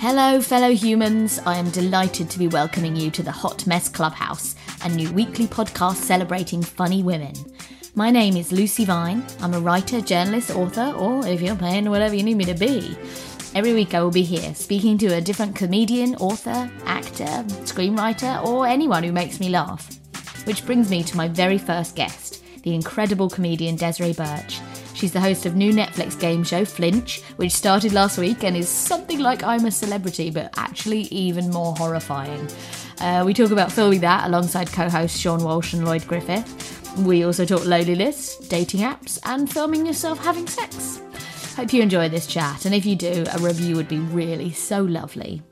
Hello, fellow humans. I am delighted to be welcoming you to the Hot Mess Clubhouse, a new weekly podcast celebrating funny women. My name is Lucy Vine. I'm a writer, journalist, author, or if you're paying, whatever you need me to be. Every week I will be here speaking to a different comedian, author, actor, screenwriter, or anyone who makes me laugh. Which brings me to my very first guest, the incredible comedian Desiree Burch. She's the host of new Netflix game show Flinch, which started last week and is something like I'm a Celebrity, but actually even more horrifying. Uh, we talk about filming that alongside co hosts Seann Walsh and Lloyd Griffith. We also talk loneliness, dating apps, and filming yourself having sex. Hope you enjoy this chat, and if you do, a review would be really so lovely.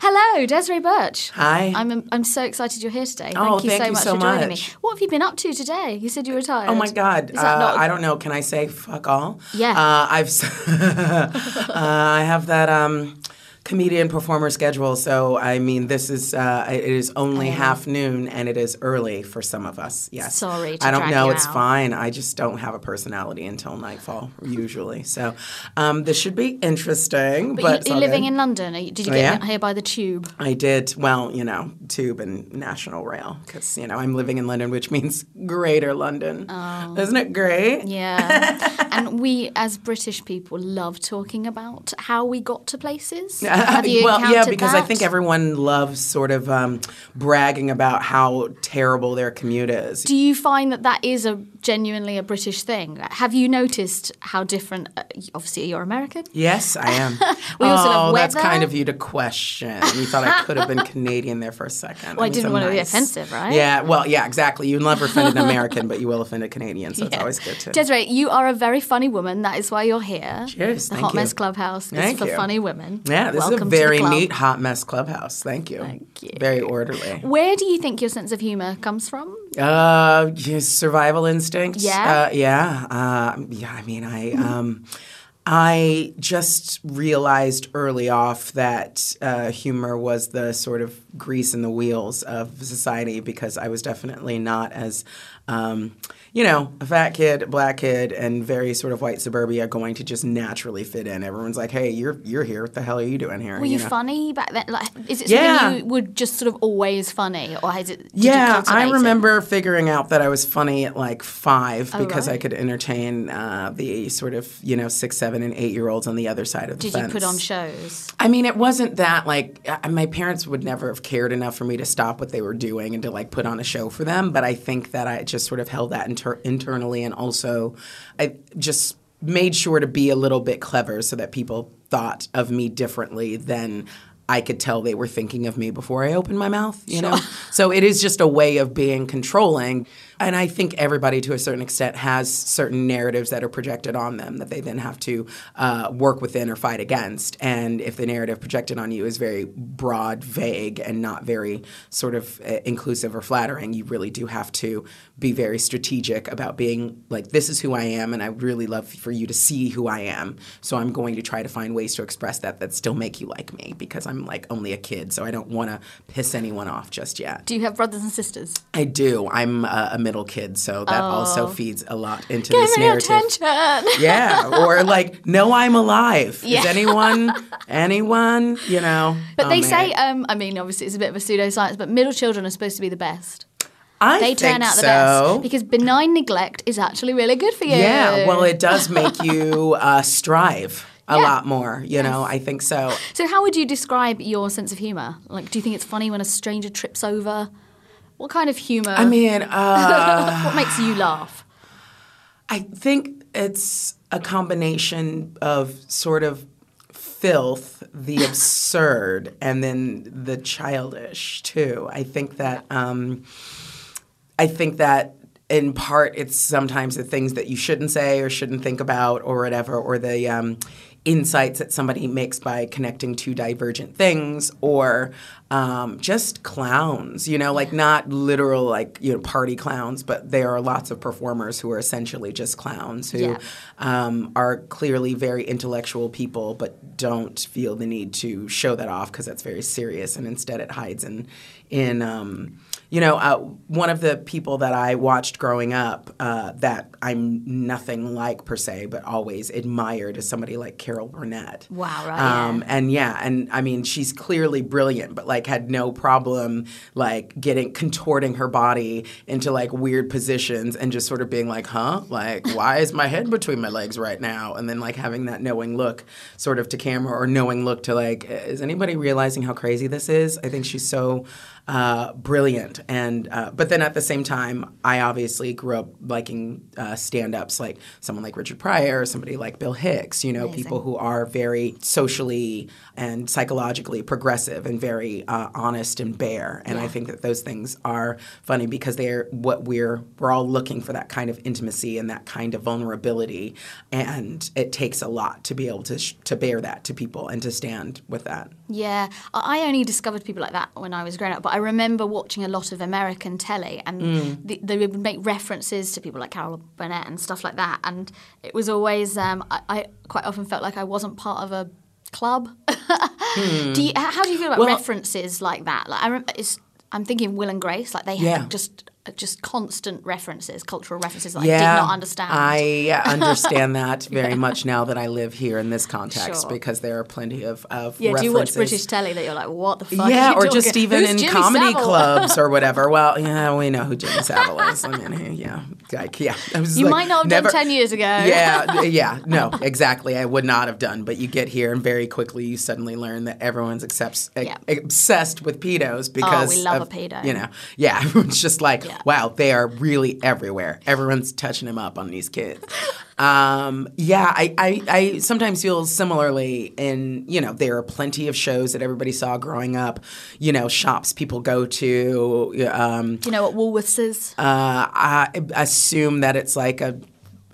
Hello, Desiree Burch. Hi. I'm I'm so excited you're here today. Thank Oh, you thank so you much so for joining much. me. What have you been up to today? You said you were retired. Oh my God! Uh, not I don't know. Can I say fuck all? Yeah. Uh, I've uh, I have that um, comedian performer schedule. So I mean, this is uh, it is only half noon and it is early for some of us. Yes. Sorry to I don't know. It's out. fine. I just don't have a personality until nightfall usually. So um, this should be interesting. But, But, you, you're living good. in London. Are you- Did you Oh, get yeah? here by the tube? I did well, you know, tube and national rail because you know I'm living in London, which means Greater London. Oh. Isn't it great? Yeah. and we, as British people, love talking about how we got to places. Have well, yeah, because I think everyone loves sort of um, bragging about how terrible their commute is. Do you find that that is a genuinely a British thing? Have you noticed how different? Uh, obviously, you're American. yes, I am. We also oh, have that's kind of you to question. You thought I could have been Canadian there for a second. Well, I mean, didn't so want to be offensive, right? Yeah, well, yeah, exactly. You never offend an American, but you will offend a Canadian, so it's always good to. Desiree, you are a very funny woman. That is why you're here. Cheers, The Hot you. Mess Clubhouse is Thank for you. funny women. yeah, this Welcome is a very to the club. neat hot mess clubhouse. Thank you. Thank you. Very orderly. Where do you think your sense of humor comes from? Uh, survival instincts. Yeah? Uh, yeah. Uh, yeah. I mean, I um, I just realized early off that uh, humor was the sort of grease in the wheels of society because I was definitely not as um, you know, a fat kid, black kid, and very sort of white suburbia going to just naturally fit in. Everyone's like, "Hey, you're you're here. What the hell are you doing here?" Were you, know? funny back then? Like, is it Yeah. something you would just sort of always funny, or has it? Did yeah, you I cultivate it? remember figuring out that I was funny at like five because I Oh, could entertain uh, the sort of you know six, seven, and eight year olds on the other side of the Did you put on shows? I mean, it wasn't that like my parents would never have cared enough for me to stop what they were doing and to like put on a show for them. But I think that I just sort of held that inter- internally, and also I just made sure to be a little bit clever so that people thought of me differently than. I could tell they were thinking of me before I opened my mouth, you know? So it is just a way of being controlling. And I think everybody, to a certain extent, has certain narratives that are projected on them that they then have to uh, work within or fight against. And if the narrative projected on you is very broad, vague, and not very sort of uh, inclusive or flattering, you really do have to be very strategic about being like, this is who I am, and I really love for you to see who I am. So I'm going to try to find ways to express that that still make you like me because I'm like only a kid, so I don't want to piss anyone off just yet. Do you have brothers and sisters? I do. I'm uh, a middle kid, so that also feeds a lot into Give this narrative. attention. Yeah, or like, no, I'm alive. Yeah. Is anyone, anyone, you know? But Oh, they man. say, um, I mean, obviously it's a bit of a pseudoscience, but middle children are supposed to be the best. I They turn out the so. best because benign neglect is actually really good for you. Yeah, well, it does make you uh, strive a Yeah. lot more. You know, I think so. So, how would you describe your sense of humor? Like, do you think it's funny when a stranger trips over? What kind of humor? I mean, uh, what makes you laugh? I think it's a combination of sort of filth, the absurd, and then the childish too. I think that um, I think that in part, it's sometimes the things that you shouldn't say or shouldn't think about or whatever, or the um, insights that somebody makes by connecting two divergent things or um, just clowns, you know, like not literal like you know party clowns, but there are lots of performers who are essentially just clowns who Yeah. um, are clearly very intellectual people, but don't feel the need to show that off because that's very serious, and instead it hides in in. Um, you know, uh, one of the people that I watched growing up uh, that I'm nothing like per se, but always admired is somebody like Carol Burnett. Wow, right, Um, and yeah, and I mean, she's clearly brilliant, but like had no problem like getting contorting her body into like weird positions and just sort of being like, huh, like why is my head between my legs right now? And then like having that knowing look sort of to camera or knowing look to like, is anybody realizing how crazy this is? I think she's so uh, brilliant. And uh, but then at the same time, I obviously grew up liking uh, stand-ups like someone like Richard Pryor, or somebody like Bill Hicks. You know, people who are very socially and psychologically progressive and very uh, honest and bare. And I think that those things are funny because they're what we're we're all looking for that kind of intimacy and that kind of vulnerability. And it takes a lot to be able to sh- to bear that to people and to stand with that. Yeah, I I only discovered people like that when I was growing up, but I remember watching a lot of American telly, and Mm. the, they would make references to people like Carol Burnett and stuff like that, and it was always um, I, I quite often felt like I wasn't part of a club. do you, how do you feel about Hmm. Well- references like that? Like I I'm thinking Will and Grace, like they Yeah. had just just constant references, cultural references that I did not understand. I understand that very much now that I live here in this context Sure. because there are plenty of, of yeah, do you watch. British telly that you're like, what the fuck? yeah, or just talking- even Who's in Jimmy comedy Savile? clubs or whatever. Well, yeah, we know who Jimmy Savile is. I mean, yeah, like, yeah. You like, might not have never- done 10 years ago. Yeah, yeah, no, exactly. I would not have done, but you get here and very quickly you suddenly learn that everyone's accepts, Yeah. obsessed with pedos oh, because we love a pedo. You know, yeah, it's just like Yeah. Wow, they are really everywhere. Everyone's touching them up on these kids. Um, yeah, I, I, I sometimes feel similarly in, you know, there are plenty of shows that everybody saw growing up, you know, shops people go to. Um, you know what Woolworths is? uh, I assume that it's like a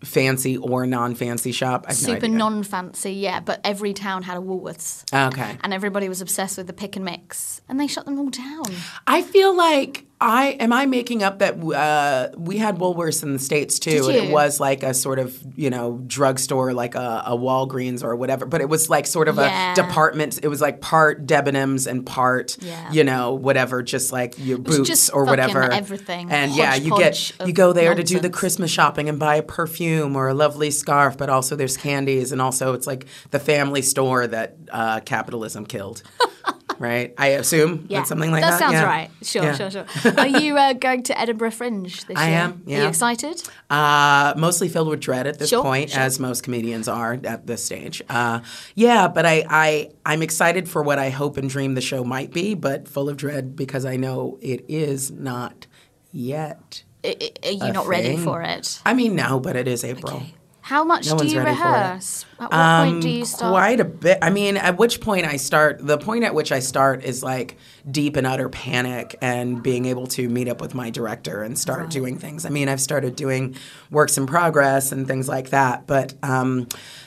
fancy or non-fancy shop. I have no Super non-fancy, yeah. But every town had a Woolworths, Okay. and everybody was obsessed with the pick and mix, and they shut them all down. I feel like I am I making up that uh, we had Woolworths in the states too, and it was like a sort of you know drugstore, like a, a Walgreens or whatever. But it was like sort of Yeah. a department. It was like part Debenhams and part Yeah. you know whatever, just like your boots or whatever. everything. And yeah, you get you go there to do the. Christmas shopping and buy a perfume or a lovely scarf, but also there's candies, and also it's like the family store that uh, capitalism killed. Right, I assume Yeah, something like that. that sounds Yeah. right. Sure, Yeah. sure, sure. Are you uh, going to Edinburgh Fringe this I year? I am, Are you yeah. excited? Uh, mostly filled with dread at this Sure, point, sure. as most comedians are at this stage. Uh, yeah, but I, I, I'm excited for what I hope and dream the show might be, but full of dread because I know it is not yet. I- I- Are you not ready for it? I mean, no, but it is April. How much No do you ready for it. rehearse? At what point do you start? Um, Quite a bit. I mean, at which point I start, the point at which I start is like deep and utter panic and being able to meet up with my director and start doing things. I mean, I've started doing works in progress and things like that. But, um,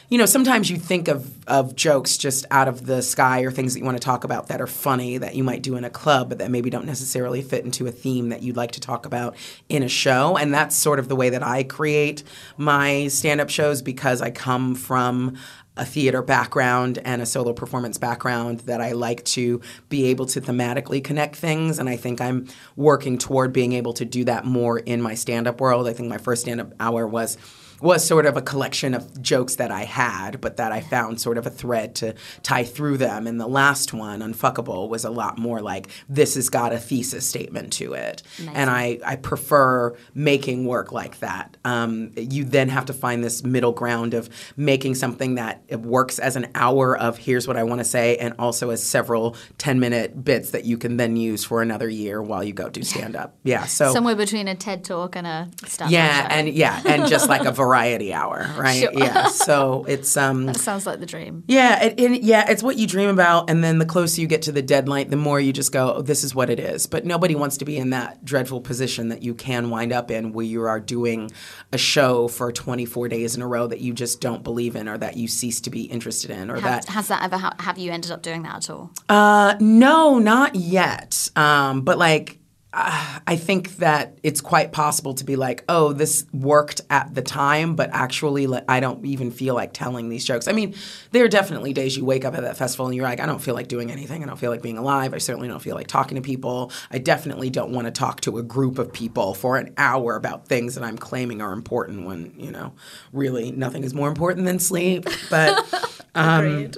you know, sometimes you think of, of jokes just out of the sky or things that you want to talk about that are funny that you might do in a club, but that maybe don't necessarily fit into a theme that you'd like to talk about in a show. And that's sort of the way that I create my stand up shows because I come from a theater background and a solo performance background that I like to be able to thematically connect things. And I think I'm working toward being able to do that more in my stand up world. I think my first stand up hour was was sort of a collection of jokes that I had, but that I found sort of a thread to tie through them. And the last one, Unfuckable, was a lot more like this has got a thesis statement to it. And I, I prefer making work like that. Um, you then have to find this middle ground of making something that it works as an hour of here's what I want to say, and also as several 10 minute bits that you can then use for another year while you go do stand up. Yeah. So Somewhere between a TED talk and a stand up. yeah, and yeah, and just like a variety hour, right? Sure. Yeah. So it's um That Sounds like the dream. yeah, it, and yeah, it's what you dream about, and then the closer you get to the deadline, the more you just go, oh, "This is what it is." But nobody wants to be in that dreadful position that you can wind up in, where you are doing a show for 24 days in a row that you just don't believe in, or that you cease to be interested in, or Have, that has that ever ha- have you ended up doing that at all? uh, no, not yet. Um, but like, uh, I think that it's quite possible to be like, oh, this worked at the time, but actually, like, I don't even feel like telling these jokes. I mean, there are definitely days you wake up at that festival and you're like, I don't feel like doing anything. I don't feel like being alive. I certainly don't feel like talking to people. I definitely don't want to talk to a group of people for an hour about things that I'm claiming are important when, you know, really nothing is more important than sleep. But. Um,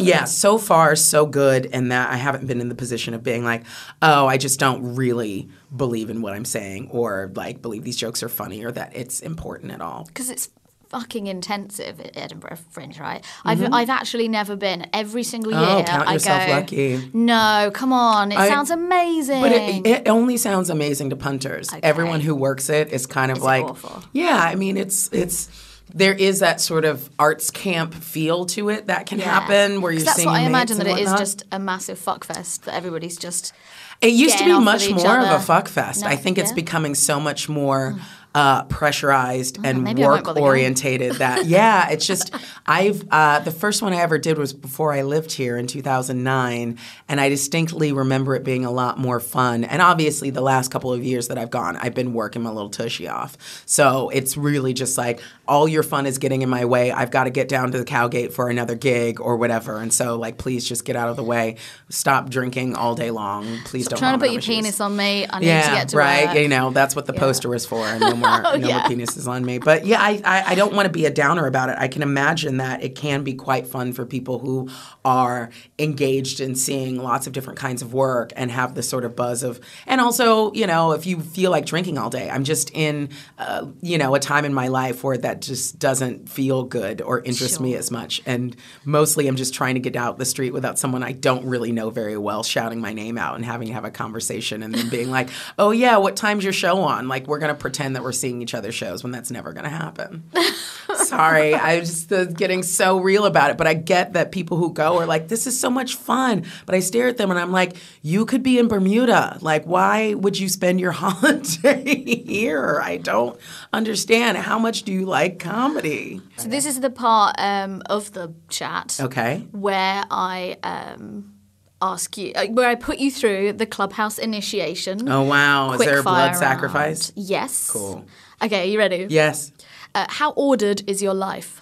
yeah, so far so good in that I haven't been in the position of being like, oh, I just don't really believe in what I'm saying or like believe these jokes are funny or that it's important at all. Because it's fucking intensive at Edinburgh Fringe, right? I've I've actually never been. Every single year, Mm-hmm. Oh, count I yourself go. lucky. No, come on, it I- sounds amazing. But it, it only sounds amazing to punters. Everyone who works it is kind of like, awful? yeah. I mean, it's it's there is that sort of arts camp feel to it that can Yeah. happen where you're that's seeing what I imagine that it is just a massive fuckfest that everybody's just. It used to be much more of a other. fuck fest. No, I think it's becoming so much more mm. Uh, pressurized and maybe work orientated that yeah, it's just I've uh, the first one I ever did was before I lived here in 2009, and I distinctly remember it being a lot more fun. And obviously, the last couple of years that I've gone, I've been working my little tushy off. So it's really just like all your fun is getting in my way. I've got to get down to the Cowgate for another gig or whatever. And so like, please just get out of the way. Stop drinking all day long. Please don't. Trying to put your shoes penis on me. I need yeah, to get to right. work. You know, that's what the poster was for. More, no yeah. more penises on me. But yeah, I, I, I don't want to be a downer about it. I can imagine that it can be quite fun for people who are engaged in seeing lots of different kinds of work and have this sort of buzz of. And also, you know, if you feel like drinking all day, I'm just in, uh, you know, a time in my life where that just doesn't feel good or interest me as much. And mostly, I'm just trying to get out the street without someone I don't really know very well shouting my name out and having to have a conversation and then being like, "Oh yeah, what time's your show on?" Like we're gonna pretend that we're seeing each other's shows when that's never gonna happen. Sorry, I'm just uh, getting so real about it. But I get that people who go are like, "This is so much fun," but I stare at them and I'm like, "You could be in Bermuda. Like, why would you spend your holiday here? I don't understand. How much do you like comedy?" So this is the part um, of the chat Okay. where I um, ask you, uh, where I put you through the clubhouse initiation. Oh wow! Is there a blood fire sacrifice? Yes. Cool. Okay, are you ready? Yes. Uh, how ordered is your life?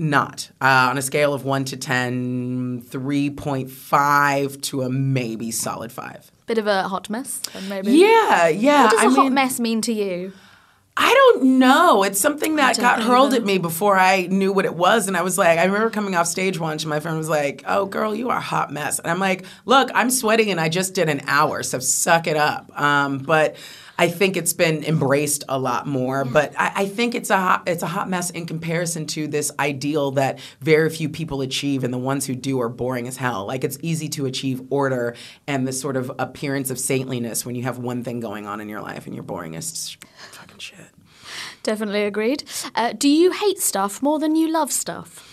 Not. Uh, on a scale of 1 to 10, 3.5 to a maybe solid 5. Bit of a hot mess, then maybe. Yeah, yeah. What does a I hot mean, mess mean to you? I don't know. It's something that got hurled either. at me before I knew what it was. And I was like, I remember coming off stage once and my friend was like, oh, girl, you are a hot mess. And I'm like, look, I'm sweating and I just did an hour, so suck it up. Um, but I think it's been embraced a lot more. But I, I think it's a hot, it's a hot mess in comparison to this ideal that very few people achieve, and the ones who do are boring as hell. Like it's easy to achieve order and this sort of appearance of saintliness when you have one thing going on in your life and you're boring as shit. Definitely agreed. Uh, do you hate stuff more than you love stuff?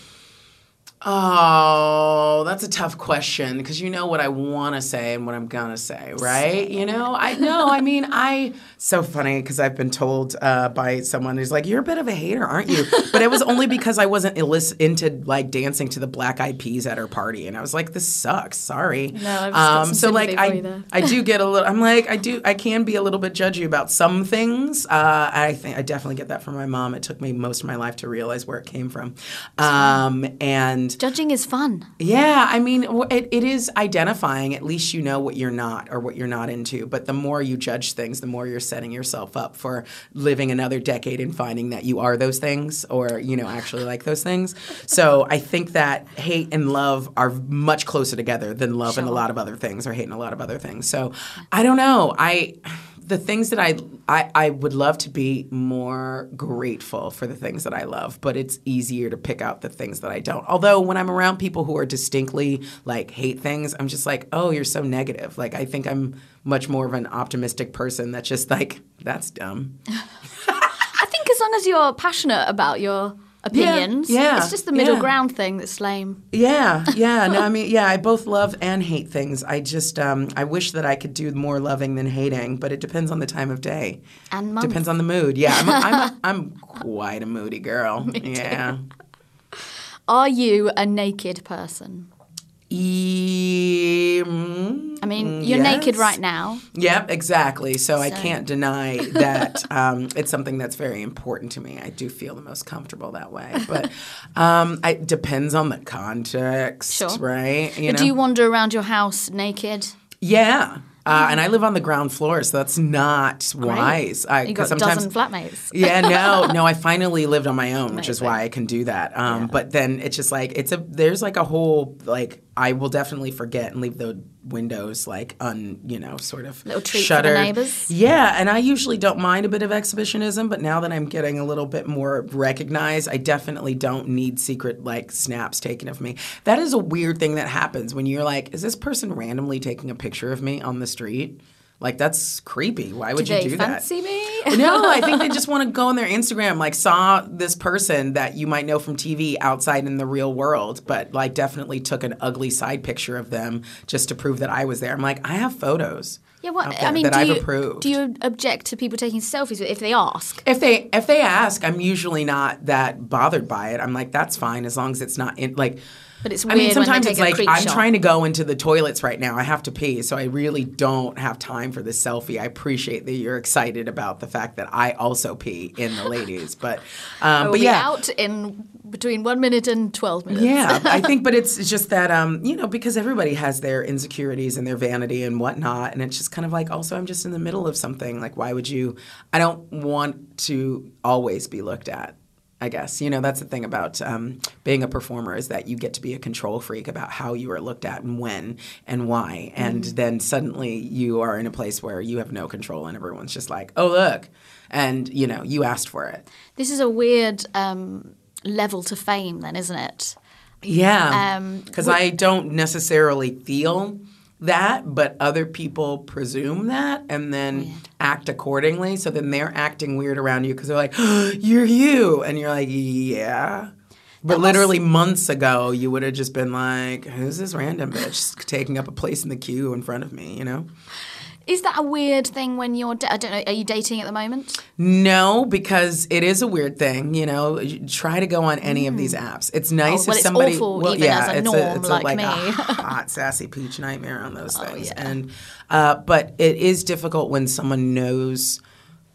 Oh, that's a tough question because you know what I want to say and what I'm gonna say, right? You know, I know. I mean, I so funny because I've been told uh, by someone who's like, "You're a bit of a hater, aren't you?" But it was only because I wasn't illis- into like dancing to the Black Eyed Peas at her party, and I was like, "This sucks." Sorry. No, I've just got some so like I. I do get a little. I'm like, I do. I can be a little bit judgy about some things. Uh, I think I definitely get that from my mom. It took me most of my life to realize where it came from, um, and. Judging is fun. Yeah, I mean, it, it is identifying. At least you know what you're not or what you're not into. But the more you judge things, the more you're setting yourself up for living another decade and finding that you are those things or, you know, actually like those things. So I think that hate and love are much closer together than love and a lot of other things or hate and a lot of other things. So I don't know. I. the things that I, I I would love to be more grateful for the things that I love, but it's easier to pick out the things that I don't. Although when I'm around people who are distinctly like hate things, I'm just like, oh, you're so negative. Like I think I'm much more of an optimistic person that's just like that's dumb. I think as long as you're passionate about your opinions, yeah, it's just the middle yeah. ground thing that's lame. Yeah, yeah. No, I mean, yeah. I both love and hate things. I just, um, I wish that I could do more loving than hating, but it depends on the time of day. And month. Depends on the mood. Yeah, I'm, a, I'm, a, I'm quite a moody girl. yeah. Are you a naked person? E- you're naked right now. Yep, exactly. So, I can't deny that um, it's something that's very important to me. I do feel the most comfortable that way, but um, it depends on the context, Sure. right? You Do you wander around your house naked? Yeah. Uh, and I live on the ground floor, so that's not wise. I, You got a sometimes, dozen flatmates. yeah, no, no. I finally lived on my own, which is why I can do that. Um, But then it's just like it's a there's like a whole like I will definitely forget and leave the windows like un you know sort of treat for the shuttered. neighbors. Yeah, and I usually don't mind a bit of exhibitionism, but now that I'm getting a little bit more recognized, I definitely don't need secret like snaps taken of me. That is a weird thing that happens when you're like, is this person randomly taking a picture of me on the street? Like that's creepy. Why would Do you do fancy that? me? no, I think they just want to go on their Instagram, like saw this person that you might know from TV outside in the real world, but like definitely took an ugly side picture of them just to prove that I was there. I'm like, I have photos. Yeah, what I mean, that do I've you, approved. do you object to people taking selfies if they ask? If they if they ask, I'm usually not that bothered by it. I'm like, that's fine as long as it's not in like. But it's I mean, weird when they sometimes it's like I'm shot. trying to go into the toilets right now. I have to pee, so I really don't have time for this selfie. I appreciate that you're excited about the fact that I also pee in the ladies, but um, but be yeah, out in between one minute and twelve minutes. yeah, I think, but it's it's just that um, you know, because everybody has their insecurities and their vanity and whatnot, and it's just kind of like, also, I'm just in the middle of something. Like, why would you? I don't want to always be looked at. I guess you know that's the thing about um, being a performer is that you get to be a control freak about how you are looked at and when and why, and then suddenly you are in a place where you have no control and everyone's just like, oh look, and you know you asked for it. This is a weird um, level to fame, then, isn't it? Yeah. Um, Because I don't necessarily feel that, but other people presume that and then oh, act accordingly. So then they're acting weird around you because they're like, you're you. And you're like, yeah. But literally months ago, you would have just been like, who's this random bitch taking up a place in the queue in front of me, you know? Is that a weird thing when you're? Da- I don't know. Are you dating at the moment? No, because it is a weird thing. You know, You try to go on any of these apps. It's nice Mm. Oh, well, if it's somebody. awful well, even yeah, as a it's norm it's like like me. a hot sassy peach nightmare on those things. yeah. And uh, but it is difficult when someone knows.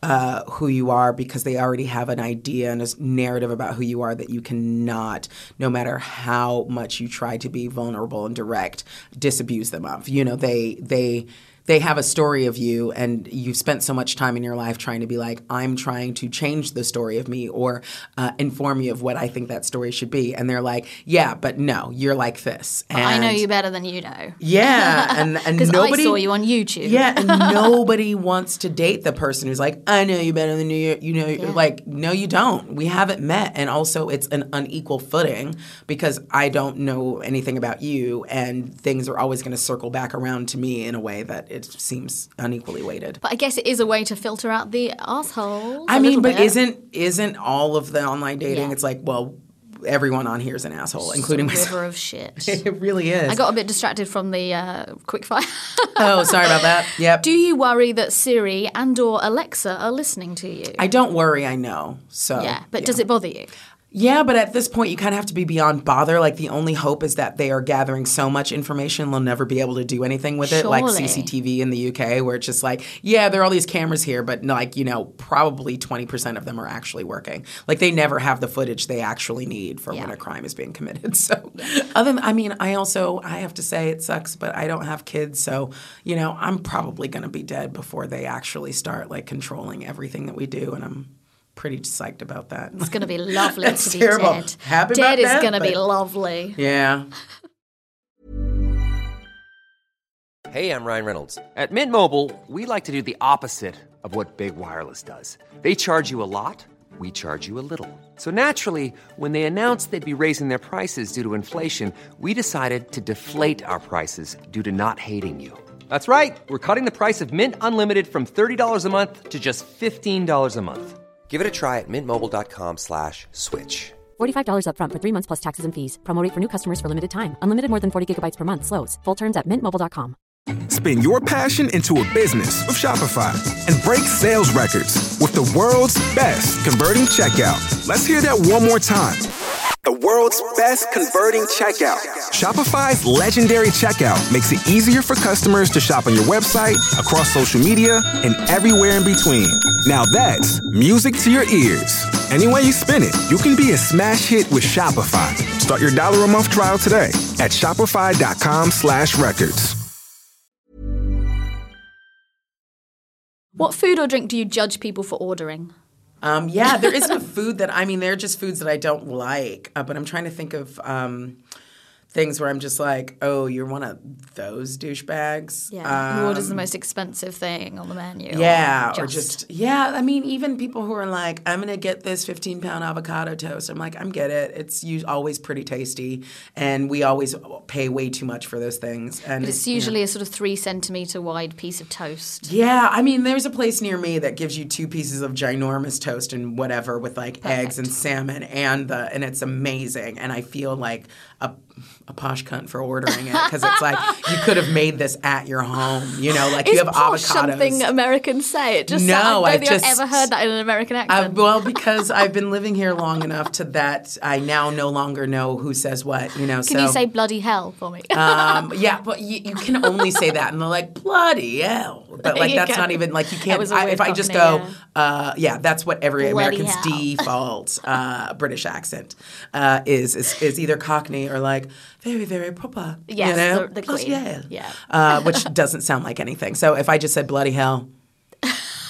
Uh, who you are because they already have an idea and a narrative about who you are that you cannot, no matter how much you try to be vulnerable and direct, disabuse them of. You know, they they they have a story of you and you've spent so much time in your life trying to be like i'm trying to change the story of me or uh, inform you of what i think that story should be and they're like yeah but no you're like this and I know you better than you know. yeah and and Because I nobody saw you on YouTube. yeah and nobody wants to date the person who's like i know you better than you you know like no you don't we haven't met and also it's an unequal footing because i don't know anything about you and things are always going to circle back around to me in a way that it seems unequally weighted But I guess it is a way to filter out the assholes. I mean, but bit. isn't isn't all of the online dating? Yeah. It's like, well, everyone on here is an asshole, including It's a myself. river of shit. It really is. I got a bit distracted from the uh, quickfire. oh, sorry about that. Yep. Do you worry that Siri and or Alexa are listening to you? I don't worry. I know. So yeah, but does it bother you? Yeah, but at this point, you kind of have to be beyond bother. Like the only hope is that they are gathering so much information they'll never be able to do anything with it, like CCTV in the UK, where it's just like, yeah, there are all these cameras here, but like you know, probably twenty percent of them are actually working. Like they never have the footage they actually need for when a crime is being committed. So, other than, I mean, I also I have to say it sucks, but I don't have kids, so you know, I'm probably gonna be dead before they actually start like controlling everything that we do, and I'm pretty psyched about that. It's going to be lovely That's to be terrible. dead. Happy dead about is going to be lovely. Yeah. Hey, I'm Ryan Reynolds. At Mint Mobile, we like to do the opposite of what Big Wireless does. They charge you a lot, we charge you a little. So naturally, when they announced they'd be raising their prices due to inflation, we decided to deflate our prices due to not hating you. That's right. We're cutting the price of Mint Unlimited from $30 a month to just $15 a month. Give it a try at mintmobile.com slash switch. $45 upfront for three months plus taxes and fees. Promo rate for new customers for limited time. Unlimited more than 40 gigabytes per month. Slows. Full terms at mintmobile.com. Spin your passion into a business with Shopify and break sales records with the world's best converting checkout. Let's hear that one more time. The world's best converting checkout. Shopify's legendary checkout makes it easier for customers to shop on your website, across social media, and everywhere in between. Now that's music to your ears. Any way you spin it, you can be a smash hit with Shopify. Start your dollar a month trial today at shopify.com slash records. What food or drink do you judge people for ordering? Um, yeah, there isn't a food that I mean. They're just foods that I don't like, uh, but I'm trying to think of um, things where I'm just like, oh, you're one of those douchebags. Yeah. Who orders the Um, most expensive thing on the menu? Yeah, or just yeah. I mean, even people who are like, I'm gonna get this 15 pound avocado toast. I'm like, I'm get it. It's us- always pretty tasty, and we always pay way too much for those things. And But it's usually a sort of three centimeter wide piece of toast. Yeah, I mean, there's a place near me that gives you two pieces of ginormous toast and whatever with like eggs and salmon, and the and it's amazing. And I feel like a, a posh cunt for ordering it because it's like you could have made this at your home. You know, like Is you have posh avocados. something Americans say? It just No, I I just- I've ever heard that in an American accent. well, because I've been living here long enough to that I now no longer know who says what. You know, Can so you say bloody hell for me? um, yeah, but you, you can only say that, and they're like bloody hell. But like that's can. not even like you can't. I, if I just go, uh, yeah, that's what every Bloody American's hell. default uh, British accent uh, is, is is either Cockney or like very very proper. Yes, you know? the- the Bloody queen. hell. Yeah. uh, which doesn't sound like anything. So if I just said bloody hell.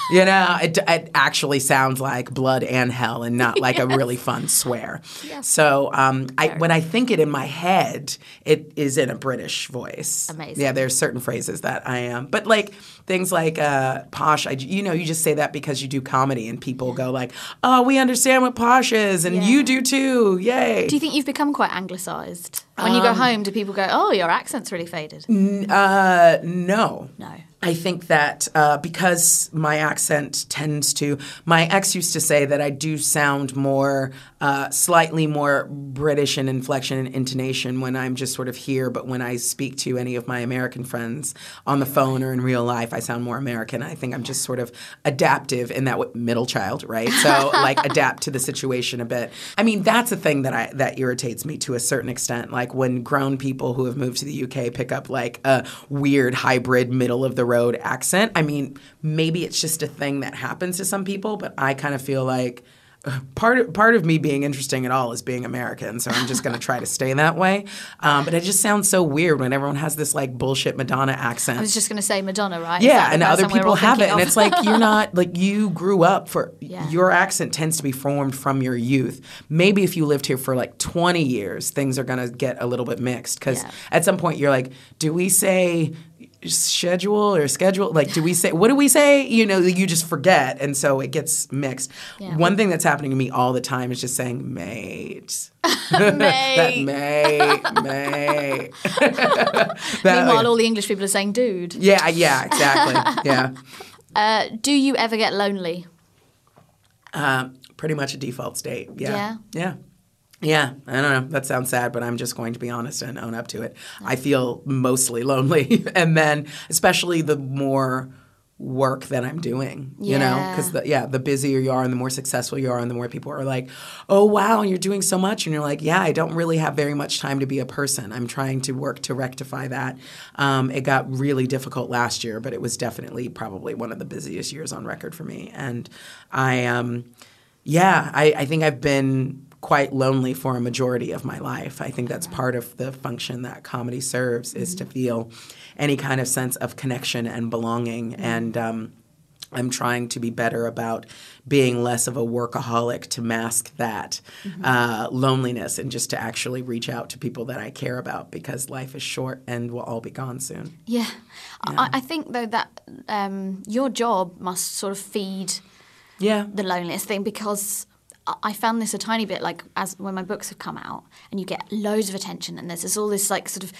You know, it, it actually sounds like blood and hell, and not like a really fun swear. So, um, I, when I think it in my head, it is in a British voice. Amazing. Yeah, there's certain phrases that I am, but like things like uh, posh. I, you know, you just say that because you do comedy, and people go like, "Oh, we understand what posh is, and you do too! Yay!" do you think you've become quite anglicised? When you go home, do people go, "Oh, your accent's really faded"? Uh, no. No. I think that uh, because my accent tends to, my ex used to say that I do sound more, uh, slightly more British in inflection and intonation when I'm just sort of here, but when I speak to any of my American friends on the phone or in real life, I sound more American. I think I'm just sort of adaptive in that way, middle child, right? So like adapt to the situation a bit. I mean, that's a thing that I that irritates me to a certain extent. Like when grown people who have moved to the UK pick up like a weird hybrid middle of the road accent. I mean, maybe it's just a thing that happens to some people, but I kind of feel like part of, part of me being interesting at all is being American, so I'm just going to try to stay that way. Um, but it just sounds so weird when everyone has this like bullshit Madonna accent. I was just going to say Madonna, right? Yeah, and other people have it, thinking and it's like you're not like you grew up for Yeah. your accent tends to be formed from your youth. Maybe if you lived here for like 20 years, things are gonna get a little bit mixed because Yeah. at some point you're like, do we say schedule or schedule? Like, do we say what do we say? You know, you just forget, and so it gets mixed. Yeah. One thing that's happening to me all the time is just saying mate. Mate. mate, mate. Meanwhile, all the English people are saying "dude." yeah, yeah, exactly. Yeah. Uh, do you ever get lonely? Um, pretty much a default state. Yeah. Yeah? Yeah. Yeah. I don't know. That sounds sad, but I'm just going to be honest and own up to it. I feel mostly lonely. and then, especially the more work that I'm doing, you know, because the, yeah, the busier you are and the more successful you are and the more people are like, oh, wow, you're doing so much. And you're like, yeah, I don't really have very much time to be a person. I'm trying to work to rectify that. Um, it got really difficult last year, but it was definitely probably one of the busiest years on record for me. And I, um, yeah, I, I think I've been quite lonely for a majority of my life. I think that's part of the function that comedy serves is to feel any kind of sense of connection and belonging. And um, I'm trying to be better about being less of a workaholic to mask that uh, loneliness and just to actually reach out to people that I care about because life is short and we'll all be gone soon. Yeah. I, I think though that um, your job must sort of feed Yeah. the loneliness thing because I- I found this a tiny bit like as when my books have come out and you get loads of attention and there's this, all this like sort of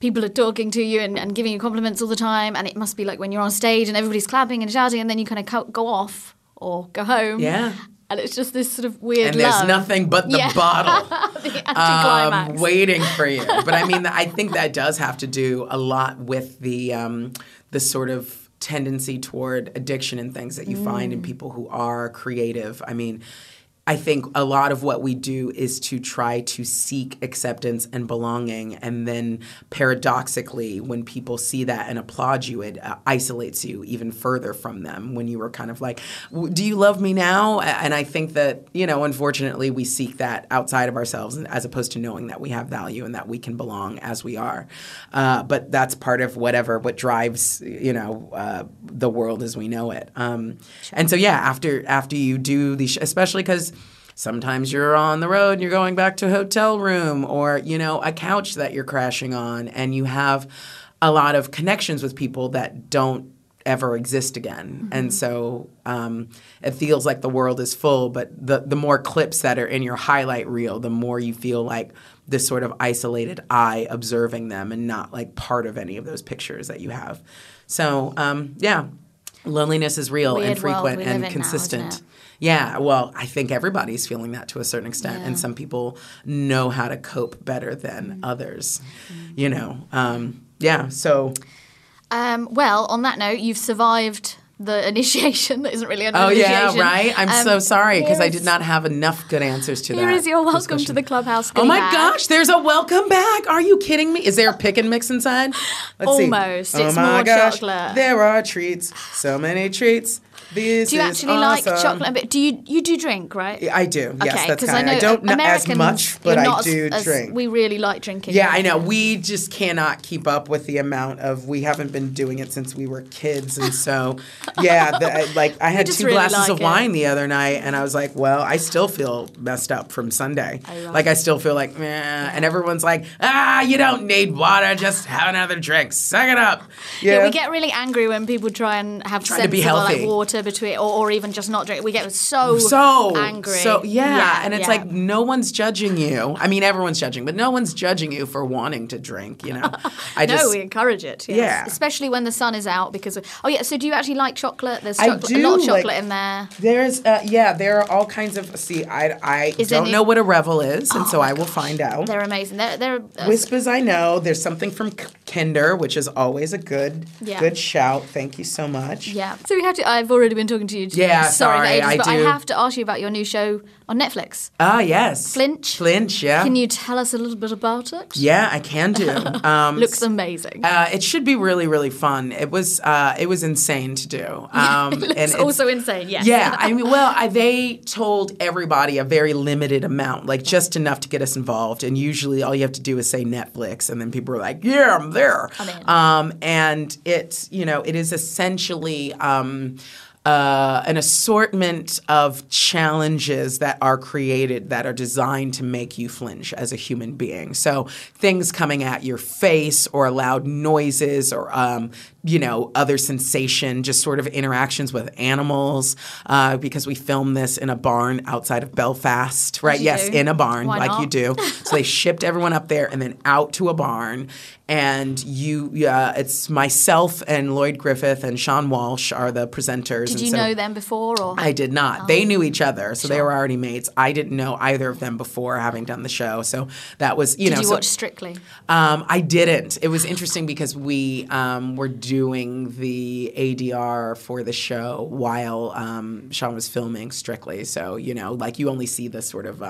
people are talking to you and, and giving you compliments all the time and it must be like when you're on stage and everybody's clapping and shouting and then you kind of go off or go home Yeah. and it's just this sort of weird and there's love. nothing but the Yeah. bottle. the um, waiting for you. But I mean, I think that does have to do a lot with the um, the sort of tendency toward addiction and things that you find in people who are creative. I mean. I think a lot of what we do is to try to seek acceptance and belonging. And then paradoxically, when people see that and applaud you, it uh, isolates you even further from them when you were kind of like, "W- Do you love me now? And I think that, you know, unfortunately, we seek that outside of ourselves as opposed to knowing that we have value and that we can belong as we are. Uh, but that's part of whatever, what drives, you know, uh, the world as we know it. Um, And so, yeah, after, after you do these, especially because sometimes you're on the road and you're going back to a hotel room or you know a couch that you're crashing on and you have a lot of connections with people that don't ever exist again. And so um, it feels like the world is full but the, the more clips that are in your highlight reel the more you feel like this sort of isolated eye observing them and not like part of any of those pictures that you have. So um, yeah loneliness is real and Weird frequent and now, consistent it? Yeah, well, I think everybody's feeling that to a certain extent, and some people know how to cope better than Mm-hmm. others. You know, um, yeah. So, Um, well, on that note, you've survived the initiation that isn't really an oh initiation. yeah, right. I'm Um, so sorry because I did not have enough good answers to that. Here is your welcome to the clubhouse. Oh my gosh, there's a welcome back. Are you kidding me? Is there a pick and mix inside? Let's Almost. See. It's oh my more gosh. chocolate. There are treats. So many treats. This Do you actually like chocolate? a bit? Do you you do drink, right? I do. Yes, okay, that's kind. I I, don't know as much, but I as- do as drink. We really like drinking. Yeah, I know. We just cannot keep up with the amount of. We haven't been doing it since we were kids, and so yeah, the, like I had two really glasses like of it. wine the other night, and I was like, well, I still feel messed up from Sunday. Like I still feel like, meh. and everyone's like, ah, you don't need water, just have another drink, suck it up. Yeah. we get really angry when people try and have Trying to be sensible like between, or, or even just not drink. We get so so angry. So yeah, and it's yeah. like no one's judging you. I mean, everyone's judging, but no one's judging you for wanting to drink. You know, I no, just we encourage it. Yes. Yeah. especially when the sun is out. Because oh yeah, so do you actually like chocolate? There's I chocolate, a lot of chocolate like- in there. There's, uh, yeah, there are all kinds of. See, I, I Is don't know what a revel is, and Oh so I will find out. They're amazing. They're they're uh, Wispas, I know. There's something from Kinder, which is always a good, Yeah. good shout. Thank you so much. yeah. So we have to. I've already been talking to you. Today. Yeah, sorry, sorry, ages, I but do. I have to ask you about your new show on Netflix. Ah, yes. Flinch? Flinch, yeah. Can you tell us a little bit about it? Yeah, I can do. Um, Looks amazing. Uh, it should be really, really fun. It was, uh, it was insane to do. Um, Looks it's- also insane. Yes. Yeah, I mean, well, I, they told everybody a very limited amount, like just enough to get us involved. And usually, all you have to do is say Netflix, and then people are like, "Yeah, I'm there." I'm in. Um, and it's you know, it is essentially. Um, uh, an assortment of challenges that are created that are designed to make you flinch as a human being. So things coming at your face, or loud noises, or um, you know other sensation, just sort of interactions with animals. Uh, because we filmed this in a barn outside of Belfast, right? Yes, do. in a barn, Why like not? you do. so they shipped everyone up there and then out to a barn. And you, uh, it's myself and Lloyd Griffith and Seann Walsh are the presenters. Did you so- know them before, or I did not. They Oh. knew each other, so they were already mates. I didn't know either of them before having done the show, so that was you did know. Did you so- watch Strictly? um, I didn't. It was interesting because we um, were doing the ADR for the show while um, Seann was filming Strictly. So you know, like you only see the sort of.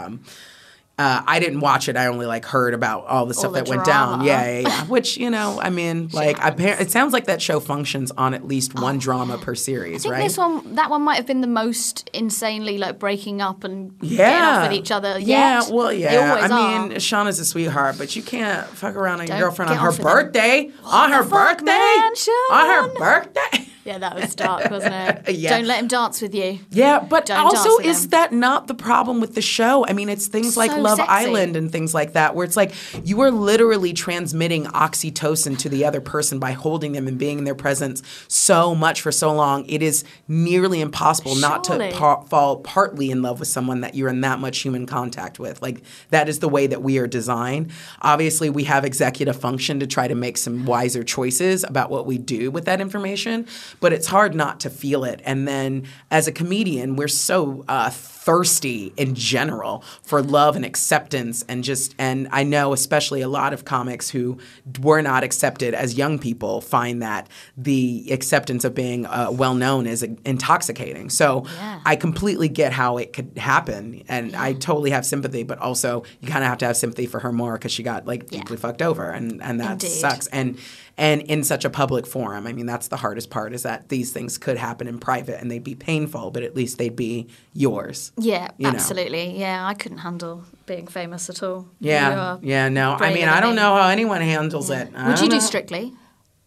Uh, I didn't watch it. I only like heard about all the stuff the that went down. drama. Yeah, yeah, yeah. Which you know, I mean, like, appar- it sounds like that show functions on at least one drama per Oh, I series, think right? this one, that one, might have been the most insanely like breaking up and getting yeah. off with each other. Yeah, yet. well, They yeah. always I are. mean, Seann is a sweetheart, but you can't fuck around on your girlfriend on her off with him. birthday. On her birthday. On her birthday. Yeah, that was dark, wasn't it? Yeah. Don't let him dance with you. Yeah, but Don't also is him. that not the problem with the show? I mean, it's things like So Love sexy. Island and things like that, where it's like you are literally transmitting oxytocin to the other person by holding them and being in their presence so much for so long. It is nearly impossible not to Surely. fall partly in love with someone that you're in that much human contact with. Like that is the way that we are designed. Obviously, we have executive function to try to make some wiser choices about what we do with that information, but it's hard not to feel it. And then as a comedian, we're so uh, thirsty in general for love and acceptance and just and I know especially a lot of comics who were not accepted as young people find that the acceptance of being uh, well known is intoxicating. So Yeah. I completely get how it could happen and I totally have sympathy but also you kind of have to have sympathy for her more cuz she got like deeply fucked over and and that Indeed. sucks and and in such a public forum. I mean, that's the hardest part is that these things could happen in private and they'd be painful, but at least they'd be yours. Yeah, you know. absolutely. Yeah, I couldn't handle being famous at all. Yeah, yeah, no. I mean, I don't me. know how anyone handles it. I Would you don't do. Strictly?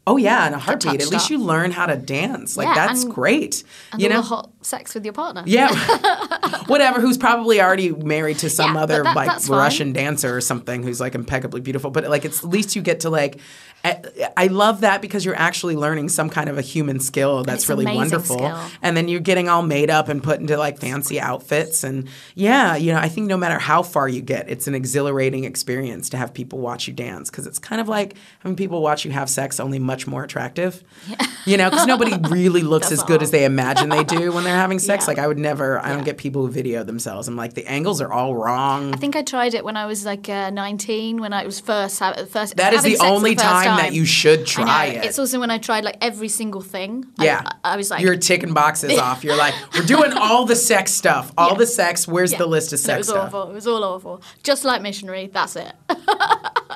Oh yeah, in a heartbeat. At least up. you learn how to dance. Like Yeah, that's and- great. And you know, hot sex with your partner? Yeah. Whatever, who's probably already married to some Yeah, other that- like that's fine. Russian dancer or something who's like impeccably beautiful. But like it's at least you get to like I- I love that because you're actually learning some kind of a human skill that's really wonderful. skill. And then you're getting all made up and put into like fancy outfits and yeah, you know, I think no matter how far you get, it's an exhilarating experience to have people watch you dance because it's kind of like having people watch you have sex only much more attractive. You know, because nobody really looks as good as they imagine they do when they're having sex. Yeah. Like I would never. I don't get people who video themselves. I'm like the angles are all wrong. I think I tried it when I was like uh, 19, when I was first first. That is the only the first time that you should try it. It's also when I tried like every single thing. Yeah, I, I was like, you're ticking boxes off. You're like, we're doing all the sex stuff, all Yeah. the sex. Where's Yeah. the list of And sex It was stuff? awful. It was all awful. Just like missionary. That's it.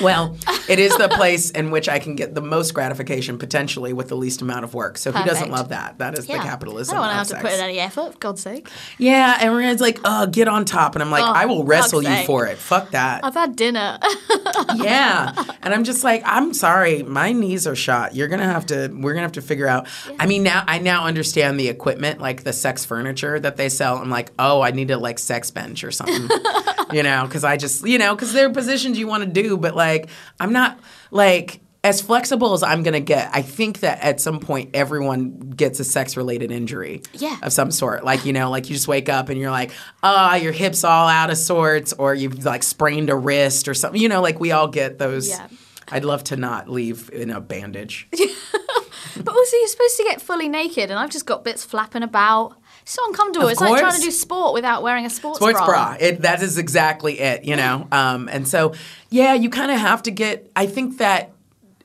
Well, it is the place in which I can get the most gratification potentially with the least amount of work. So who doesn't love that? That is Yeah. the capitalism. I don't want to have to put in any effort. For God's sake. Yeah, and everyone's like, "Oh, get on top," and I'm like, Oh, "I will wrestle you sake. for it." Fuck that. I've had dinner. yeah, and I'm just like, I'm sorry, my knees are shot. You're gonna have to. We're gonna have to figure out. I mean, now I now understand the equipment, like the sex furniture that they sell. I'm like, oh, I need a like sex bench or something, you know, because I just, you know, because there are positions you want to do, but like, I'm not like. As flexible as I'm gonna get, I think that at some point everyone gets a sex-related injury Yeah. of some sort. Like you know, like you just wake up and you're like, ah, your hips all out of sorts, or you've like sprained a wrist or something. You know, like we all get those. Yeah. I'd love to not leave in a bandage. but also, you're supposed to get fully naked, and I've just got bits flapping about. So uncomfortable. Of it's like trying to do sport without wearing a sports, Sports bra. It, that is exactly it, you know? Um, and so, yeah, you kind of have to get, I think that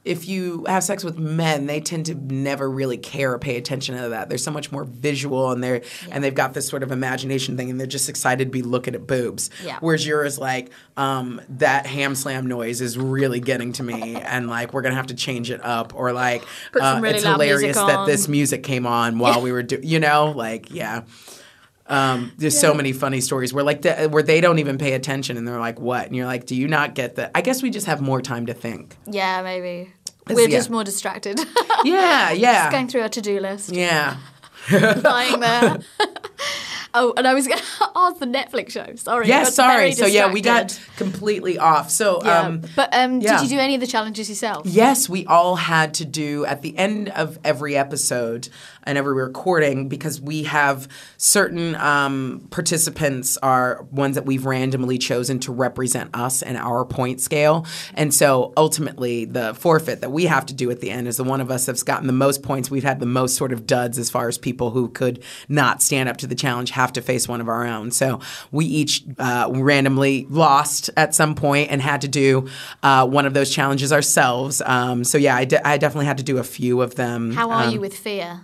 if you have sex with men, they tend to never really care or pay attention to that. They're so much more visual and they're and they've got this sort of imagination thing and they're just excited to be looking at boobs. Yeah. Whereas yours like, um, that ham slam noise is really getting to me and like we're gonna have to change it up or like uh, really it's hilarious that this music came on while we were doing you know, like yeah. Um, there's so many funny stories where like the, where they don't even pay attention and they're like, "What?" And you're like, "Do you not get that?" I guess we just have more time to think. Yeah, maybe. We're yeah. just more distracted. Yeah, yeah, Just going through our to-do list, yeah. lying there. oh, and I was going to ask the Netflix show. Sorry. I Yeah, sorry. So yeah, we got completely off. So Yeah. um, but um, yeah. did you do any of the challenges yourself? Yes, we all had to do at the end of every episode every recording because we have certain um, participants are ones that we've randomly chosen to represent us and our point scale. And so ultimately, the forfeit that we have to do at the end is the one of us that's gotten the most points. We've had the most sort of duds as far as people who could not stand up to the challenge have to face one of our own. So we each uh, randomly lost at some point and had to do uh, one of those challenges ourselves. Um, so yeah, I, de- I definitely had to do a few of them. How are Um, you with fear?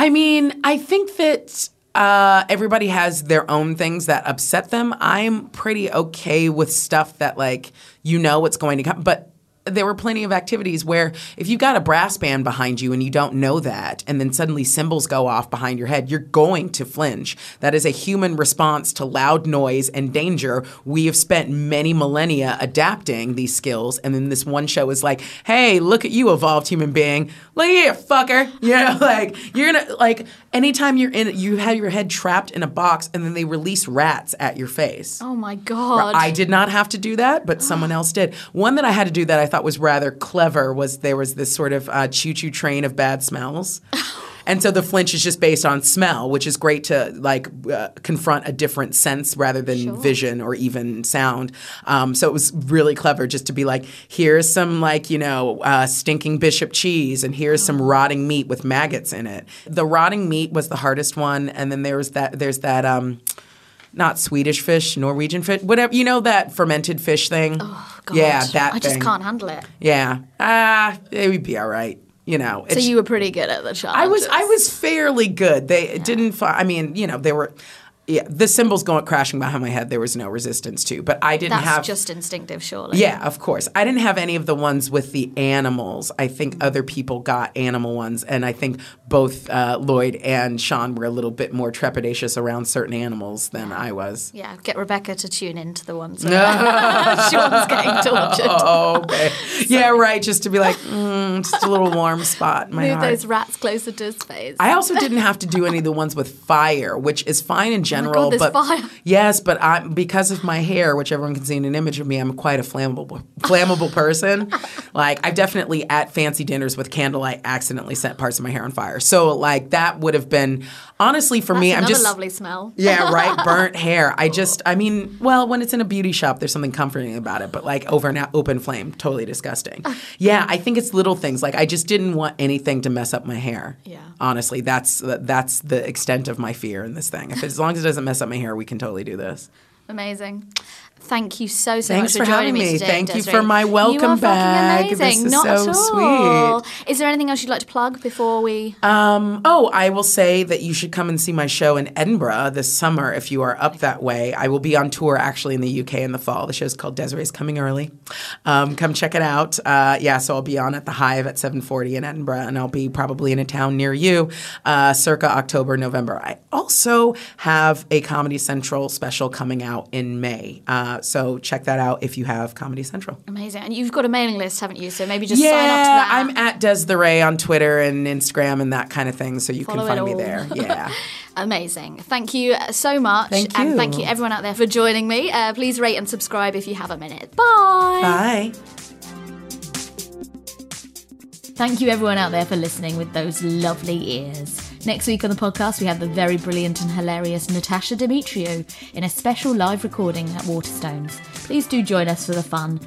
I mean, I think that uh, everybody has their own things that upset them. I'm pretty okay with stuff that like you know what's going to come, but there were plenty of activities where if you've got a brass band behind you and you don't know that, and then suddenly cymbals go off behind your head, you're going to flinch. That is a human response to loud noise and danger. We have spent many millennia adapting these skills, and then this one show is like, hey, look at you, evolved human being. Look here, fucker. You know, like you're gonna like anytime you're in you have your head trapped in a box and then they release rats at your face. Oh my god. I did not have to do that, but someone else did. One that I had to do that I thought was rather clever was there was this sort of uh, choo-choo train of bad smells. And so the flinch is just based on smell, which is great to like uh, confront a different sense rather than vision or even sound. Um, so it was really clever just to be like, here's some like you know uh, stinking bishop cheese, and here's some rotting meat with maggots in it. The rotting meat was the hardest one, and then there was that there's that. Um, not Swedish fish, Norwegian fish, whatever. You know that fermented fish thing? Oh. Yeah, that I just thing. can't handle it. Yeah. Ah, it would be all right. You know. So you were pretty good at the challenge. I was I was fairly good. They didn't. Fi- I mean, you know, they were. Yeah, the cymbals going crashing behind my head. There was no resistance to, but I didn't That's have. just instinctive, surely. yeah, of course. I didn't have any of the ones with the animals. I think other people got animal ones, and I think both uh, Lloyd and Seann were a little bit more trepidatious around certain animals than I was. Yeah, get Rebecca to tune into the ones where Seann's getting tortured. Oh, okay. yeah, right. Just to be like, mm, just a little warm spot in my Move heart. those rats closer to his face. I also didn't have to do any of the ones with fire, which is fine in general. Oh there's but fire. yes, but I because of my hair, which everyone can see in an image of me, I'm quite a flammable flammable person. like I've definitely at fancy dinners with candlelight accidentally set parts of my hair on fire. So like that would have been honestly for That's me. I'm just lovely smell. yeah, right. Burnt hair. I just, I mean, well, when it's in a beauty shop, there's something comforting about it, but like over an open flame, totally disgusting. Yeah, I think it's little things. Like I just didn't want anything to mess up my hair. Yeah. Honestly, that's that's the extent of my fear in this thing. If as long as it doesn't mess up my hair, we can totally do this. Amazing. Thank you so so Thanks much for, for joining having me today. Thank you for my welcome you bag. This is Not so all. Is there anything else you'd like to plug before we? Um, oh, I will say that you should come and see my show in Edinburgh this summer if you are up that way. I will be on tour actually in the UK in the fall. The show is called Desiree's Coming Early. Um, come check it out. Uh, yeah, so I'll be on at the Hive at 7:40 in Edinburgh, and I'll be probably in a town near you, uh, circa October, November. I also have a Comedy Central special coming out in May, uh, so check that out if you have Comedy Central. Amazing. And you've got a mailing list, haven't you? So maybe just yeah, sign up to that. I'm at Des the Ray on Twitter and Instagram and that kind of thing, so you Follow can find me there. Yeah. Amazing. Thank you so much. Thank And thank you everyone out there for joining me. Uh, please rate and subscribe if you have a minute. Bye. Bye. Thank you, everyone out there, for listening with those lovely ears. Next week on the podcast, we have the very brilliant and hilarious Natasha Demetriou in a special live recording at Waterstones. Please do join us for the fun.